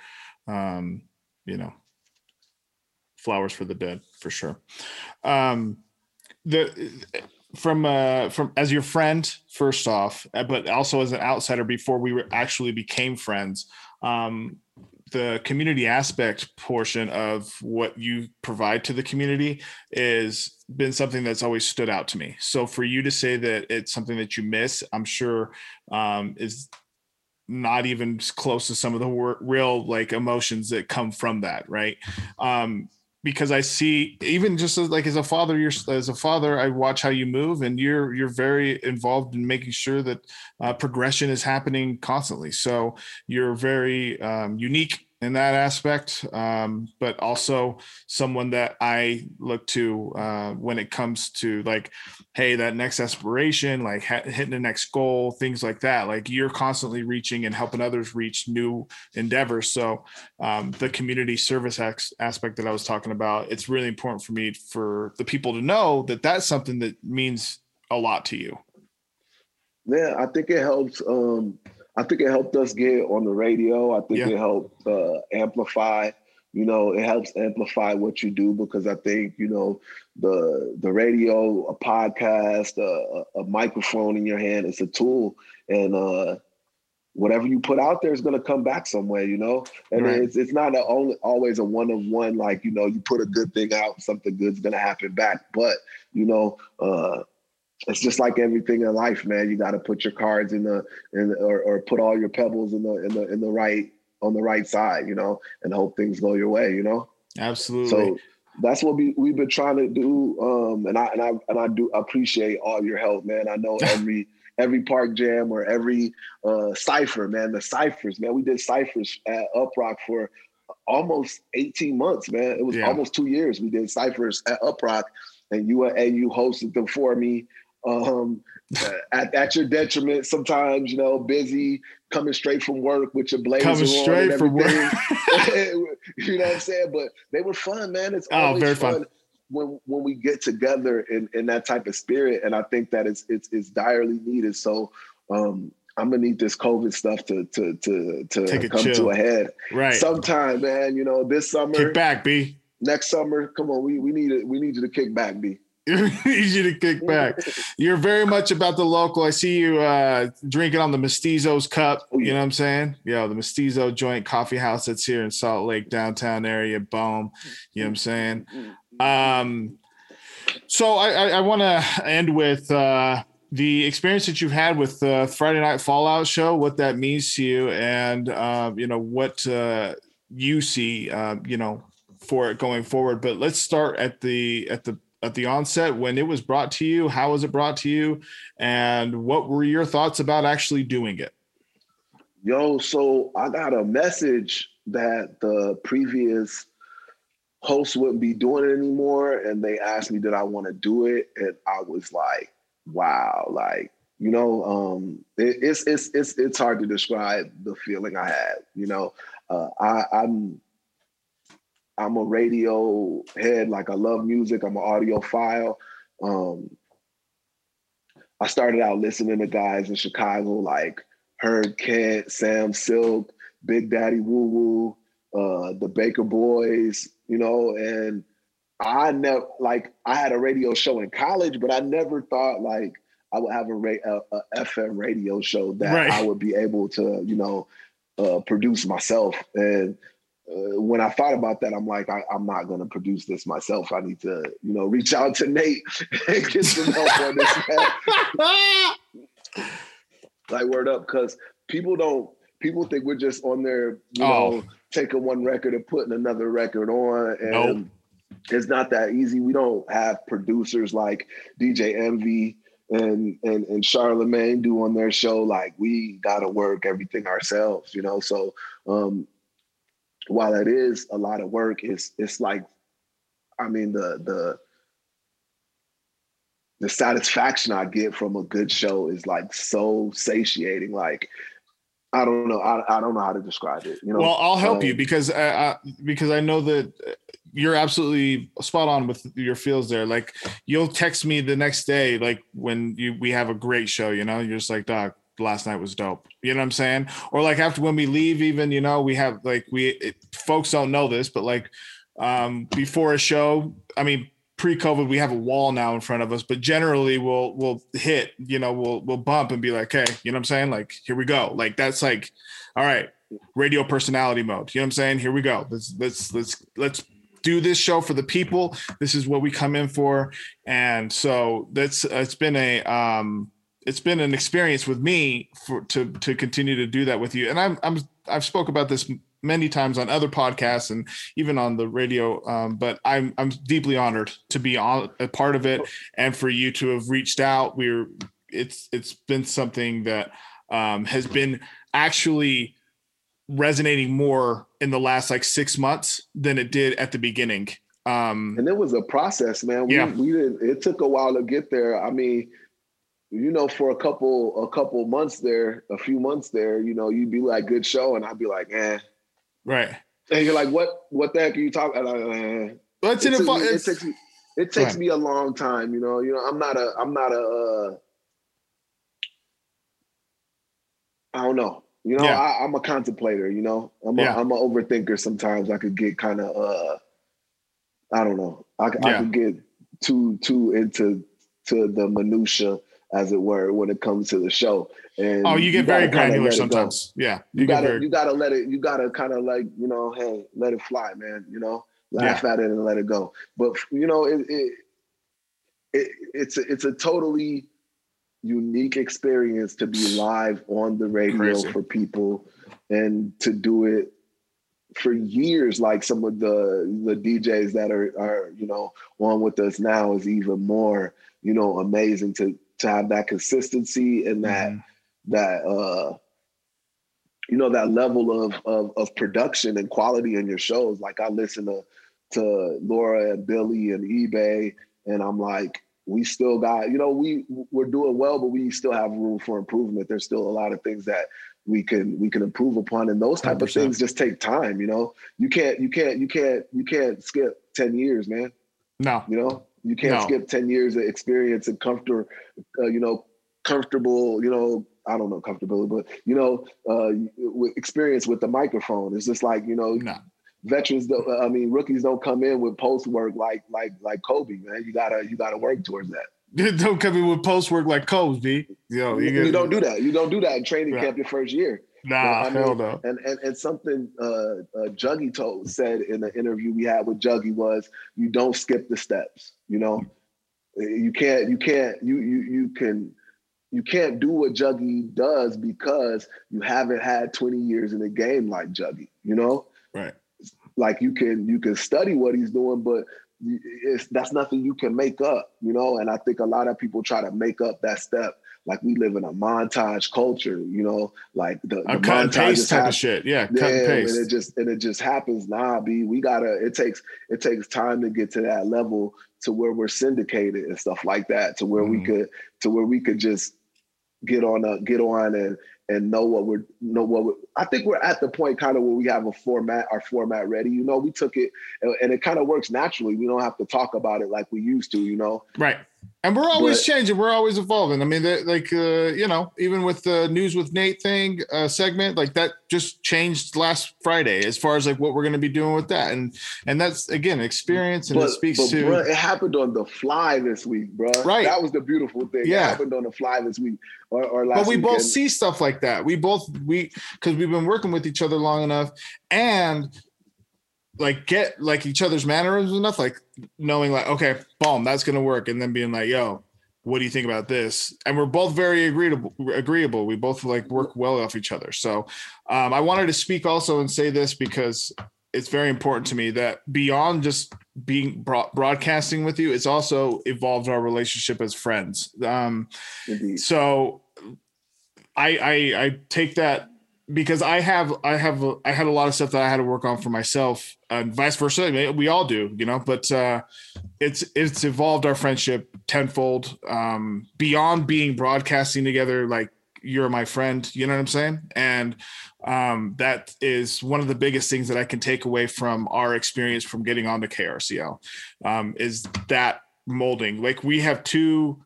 Um, you know, flowers for the dead for sure. Um, the from uh from as your friend first off, uh, but also as an outsider before we were actually became friends. Um, the community aspect portion of what you provide to the community is been something that's always stood out to me. So for you to say that it's something that you miss, I'm sure um, is not even close to some of the real like emotions that come from that, right? Um, because I see even just as like as a father, you're as a father, I watch how you move, and you're you're very involved in making sure that uh, progression is happening constantly. So you're very um, unique in that aspect, um, but also someone that I look to uh, when it comes to like, hey, that next aspiration, like ha- hitting the next goal, things like that. Like you're constantly reaching and helping others reach new endeavors. So um, the community service ex- aspect that I was talking about, it's really important for me for the people to know that that's something that means a lot to you. Yeah, I think it helps. Um, I think it helped us get on the radio. I think yeah. it helped uh, amplify. You know, it helps amplify what you do because I think you know the the radio, a podcast, a, a microphone in your hand, it's a tool, and uh, whatever you put out there is going to come back somewhere. You know, and right. it's it's not a, only always a one of one. Like you know, you put a good thing out, something good's going to happen back. But you know, uh, it's just like everything in life, man. You got to put your cards in the in the, or, or put all your pebbles in the in the in the right on the right side, you know, and hope things go your way, you know. Absolutely. So that's what we we've been trying to do, um, and I and I and I do appreciate all your help, man. I know every every park jam or every uh, cipher, man. The ciphers, man. We did ciphers at Uprock for almost 18 months, man. It was yeah. almost two years. We did ciphers at Uprock, and you and you hosted them for me um, at, at your detriment sometimes, you know, busy, coming straight from work with your blazer coming straight from work. you know what I'm saying? But they were fun, man. It's oh, always oh, fun, fun, when when we get together in, in that type of spirit. And I think that it's it's, it's direly needed. So um, I'm gonna need this COVID stuff to to to to come chill. to a head. Right. Sometime, man. You know, this summer. Kick back, B. Next summer, come on. We we need it. We need you to kick back, B. you to kick back. You're very much about the local. I see you uh, drinking on the Mestizos cup. Oh, you know what I'm saying? Yeah, the Mestizo joint coffee house that's here in Salt Lake downtown area. Boom. You know what I'm saying? Um, so I, I, I want to end with uh, the experience that you've had with the Friday Night Fallout show, what that means to you, and uh, you know what uh, you see, uh, you know, for it going forward. But let's start at the at the at the onset when it was brought to you. How was it brought to you, and what were your thoughts about actually doing it? Yo, so I got a message that the previous host wouldn't be doing it anymore, and they asked me did I want to do it, and I was like, wow, like you know, um, it, it's it's it's it's hard to describe the feeling I had. You know, uh, I, I'm I'm a radio head. Like I love music. I'm an audiophile. Um, I started out listening to guys in Chicago like Herb Kent, Sam Silk, Big Daddy Woo Woo, uh, the Baker Boys, you know, and I never like I had a radio show in college, but I never thought like I would have a, ra- a, a FM radio show that right. I would be able to, you know, uh, produce myself. And uh, when I thought about that, I'm like, I, am not going to produce this myself. I need to, you know, reach out to Nate and get some help on this. like word up, because people don't. People think we're just on there, you oh. know, taking one record and putting another record on, and nope. it's not that easy. We don't have producers like DJ Envy and and and Charlemagne do on their show. Like we got to work everything ourselves, you know. So um, while it is a lot of work, it's it's like, I mean, the the the satisfaction I get from a good show is like so satiating. Like, I don't know, I, I don't know how to describe it. You know. Well, I'll help um, you because I, I, because I know that you're absolutely spot on with your feels there. Like, you'll text me the next day, like when you we have a great show. You know, you're just like, Doc, last night was dope. You know what I'm saying? Or like after when we leave, even you know, we have like we it, folks don't know this, but like um before a show, I mean pre-COVID, we have a wall now in front of us, but generally we'll we'll hit, you know, we'll we'll bump and be like, hey, you know what I'm saying? Like, here we go. Like that's like, all right, radio personality mode. You know what I'm saying? Here we go. Let's let's let's let's do this show for the people. This is what we come in for. And so that's it's been a um it's been an experience with me for to to continue to do that with you. And I'm I'm I've spoke about this many times on other podcasts and even on the radio. Um, but I'm I'm deeply honored to be on a part of it and for you to have reached out. We're it's it's been something that um, has been actually resonating more in the last like six months than it did at the beginning. Um, and it was a process, man. We, yeah. we didn't, it took a while to get there. I mean, you know, for a couple a couple months there, a few months there, you know, you'd be like, "Good show," and I'd be like, "Eh." Right. And you're like, "What? What the heck are you talking?" Like, eh. It, took me, it takes me. It takes right. me a long time, you know. You know, I'm not a. I'm not a. Uh, I don't know. You know, yeah. I, am a contemplator. You know, I'm a, yeah. I'm an overthinker. Sometimes I could get kind of. uh I don't know. I, yeah. I could get too too into to the minutia as it were, when it comes to the show. And oh, you get you very granular sometimes. Yeah, you, you gotta very... you gotta let it. You gotta kind of like you know, hey, let it fly, man. You know, laugh yeah. at it and let it go. But you know, it, it, it it's a, it's a totally unique experience to be live on the radio Crazy. for people and to do it for years like some of the the DJs that are are you know on with us now is even more you know amazing to to have that consistency and that mm-hmm. that uh you know that level of, of of production and quality in your shows. Like I listen to to Laura and Billy and eBay, and I'm like, we still got, you know, we we're doing well, but we still have room for improvement. There's still a lot of things that we can we can improve upon, and those type 100%. of things just take time. You know, you can't you can't you can't you can't skip ten years, man. No, you know, you can't no. skip 10 years of experience and comfort, uh, you know, comfortable, you know, I don't know comfortability, but you know, uh, experience with the microphone. It's just like, you know, no. veterans don't I mean rookies don't come in with post work like like like Kobe, man. You gotta you gotta work towards that. don't come in with post work like Kobe. Yo, you, you, don't do that. You don't do that in training right. camp your first year. Nah, I mean, hell no. And, and and something uh, uh, Juggy told said in the interview we had with Juggy was you don't skip the steps. You know, you can't you can't you you you can you can't do what Juggy does because you haven't had 20 years in the game like Juggy, you know? Right. Like you can you can study what he's doing, but it's that's nothing you can make up, you know? And I think a lot of people try to make up that step. Like we live in a montage culture, you know, like the, the cut and paste type of shit. Yeah, cut yeah, and paste. And it just and it just happens. Nah, B, we gotta it takes it takes time to get to that level to where we're syndicated and stuff like that, to where mm. we could to where we could just get on a get on and and know what we're know what we're, I think we're at the point kind of where we have a format, our format ready. You know, we took it and, and it kind of works naturally. We don't have to talk about it like we used to. You know, right? And we're always but, changing. We're always evolving. I mean, like uh, you know, even with the news with Nate thing uh, segment, like that just changed last Friday as far as like what we're going to be doing with that, and and that's again experience, and but, it speaks but to. Bro, it happened on the fly this week, bro. Right, that was the beautiful thing. Yeah, it happened on the fly this week, or, or last. But we weekend. both see stuff like that. We both we because we've been working with each other long enough, and like get like each other's mannerisms enough, like knowing like okay, boom, that's gonna work, and then being like, yo, what do you think about this? And we're both very agreeable. Agreeable. We both like work well off each other. So um, I wanted to speak also and say this because it's very important to me that beyond just being broadcasting with you, it's also evolved our relationship as friends. Um, so I, I I take that because I have I have I had a lot of stuff that I had to work on for myself, and vice versa. We all do, you know. But uh, it's it's evolved our friendship tenfold um, beyond being broadcasting together. Like you're my friend, you know what I'm saying? And um, that is one of the biggest things that I can take away from our experience from getting on to KRCL um, is that molding. Like we have two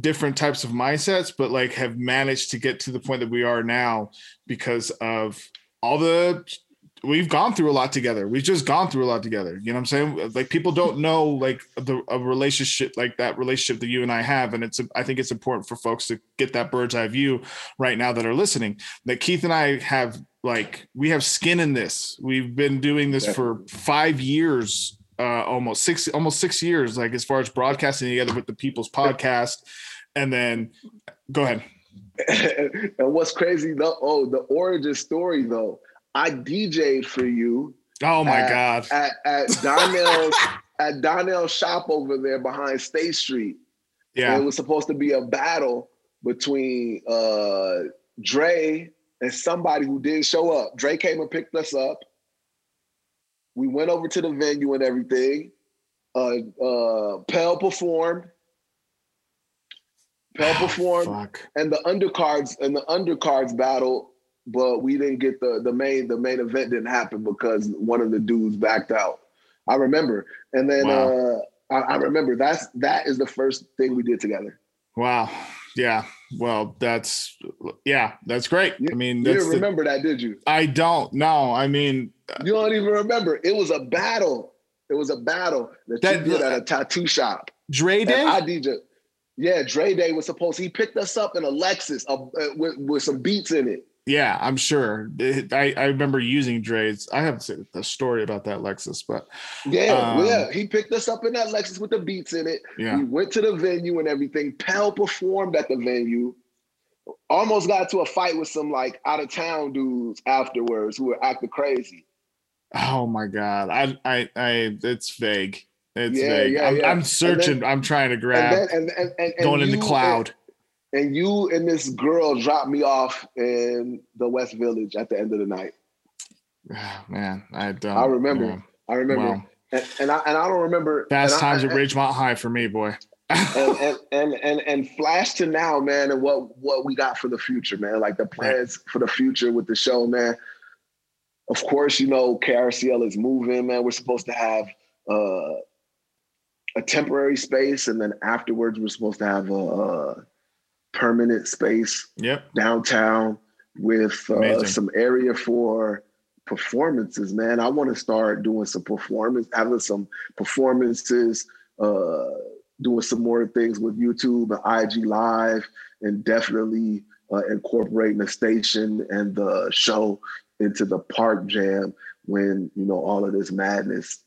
different types of mindsets, but like have managed to get to the point that we are now because of all the we've gone through a lot together. We've just gone through a lot together. You know what I'm saying? Like people don't know like the a relationship like that relationship that you and I have, and it's I think it's important for folks to get that bird's eye view right now that are listening. That Keith and I have like we have skin in this. We've been doing this for five years uh, almost six almost six years like as far as broadcasting together with the people's podcast and then go ahead. And what's crazy though oh the origin story though. I dj'd for you oh my at, god. at, at donnell's at donnell's shop over there behind state street. Yeah. And it was supposed to be a battle between uh dre and somebody who didn't show up. Dre came and picked us up. We went over to the venue and everything. Uh, uh, Pell performed. Pell oh, performed, fuck. and the undercards and the undercards battle, but we didn't get the the main the main event didn't happen because one of the dudes backed out. I remember, and then wow. uh, I, I remember that's that is the first thing we did together. Wow. Yeah. Well, that's yeah, that's great. You, I mean, you didn't remember that, did you? I don't. No, I mean, you don't even remember. It was a battle. It was a battle that, that you did at a tattoo shop. Dre Day. I DJ. Yeah, Dre Day was supposed. He picked us up in a Lexus uh, with, with some beats in it. Yeah, I'm sure. I, I remember using Dre's. I have a story about that Lexus, but yeah, um, yeah, he picked us up in that Lexus with the beats in it. Yeah, we went to the venue and everything. Pell performed at the venue. Almost got to a fight with some like out of town dudes afterwards who were acting crazy. Oh my god, I, I, I, it's vague. It's yeah, vague. Yeah, I'm, yeah. I'm searching. Then, I'm trying to grab. And, then, and, and, and going in the cloud and you and this girl dropped me off in the West Village at the end of the night. Man, I don't. I remember. I remember. And, and, I and I don't remember. Fast times I, at Ridgemont High for me, boy. and, and, and and and flash to now, man, and what what we got for the future, man. Like the plans for the future with the show, man. Of course, you know KRCL is moving, man. We're supposed to have uh, a temporary space, and then afterwards, we're supposed to have a, a permanent space yep. downtown with uh, some area for performances, man. I want to start doing some performance, having some performances, uh, doing some more things with YouTube and IG Live, and definitely uh, incorporating the station and the show into the park jam when you know all of this madness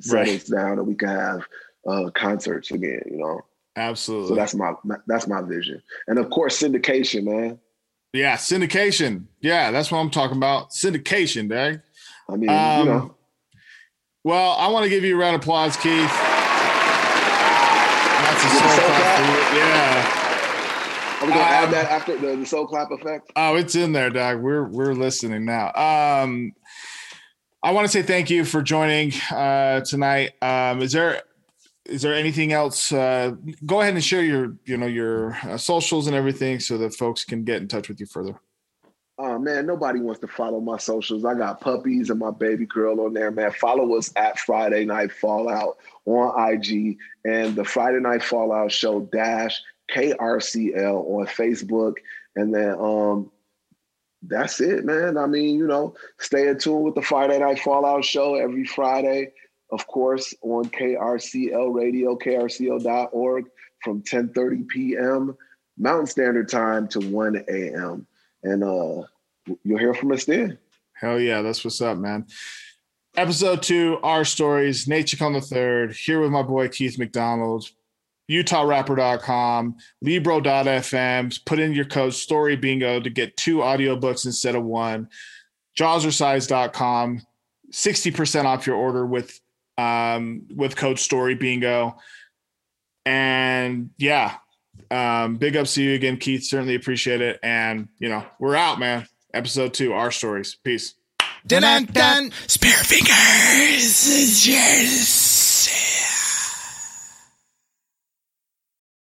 settles right. down and we can have uh, concerts again. You know, absolutely. So that's my that's my vision, and of course syndication, man. Yeah, syndication. Yeah, that's what I'm talking about. Syndication, Dag. I mean, um, you know. Well, I want to give you a round of applause, Keith. That's a soul clap. Yeah. Are we gonna um, add that after the, the soul clap effect? Oh, it's in there, Doug. We're we're listening now. Um, I want to say thank you for joining uh, tonight. Um, is there is there anything else? Uh, go ahead and share your you know your uh, socials and everything so that folks can get in touch with you further. Oh man, nobody wants to follow my socials. I got puppies and my baby girl on there, man. Follow us at Friday Night Fallout on IG and the Friday Night Fallout Show dash KRCL on Facebook. And then um that's it, man. I mean, you know, stay in tune with the Friday Night Fallout show every Friday, of course, on KRCL Radio, krcl.org from 10:30 p.m. Mountain Standard Time to 1 a.m. And uh you'll hear from us then. Hell yeah, that's what's up, man. Episode two, Our Stories, Nate Chacon the third, here with my boy Keith McDonald, UtahRapper.com, Libro.fm. Put in your code Story Bingo to get two audiobooks instead of one. Jawzrsize.com, 60% off your order with um, with code Story Bingo. And yeah, um, big ups to you again, Keith. Certainly appreciate it. And you know, we're out, man. Episode two, our stories. Peace. Dun dun dun. Spare fingers. Yes.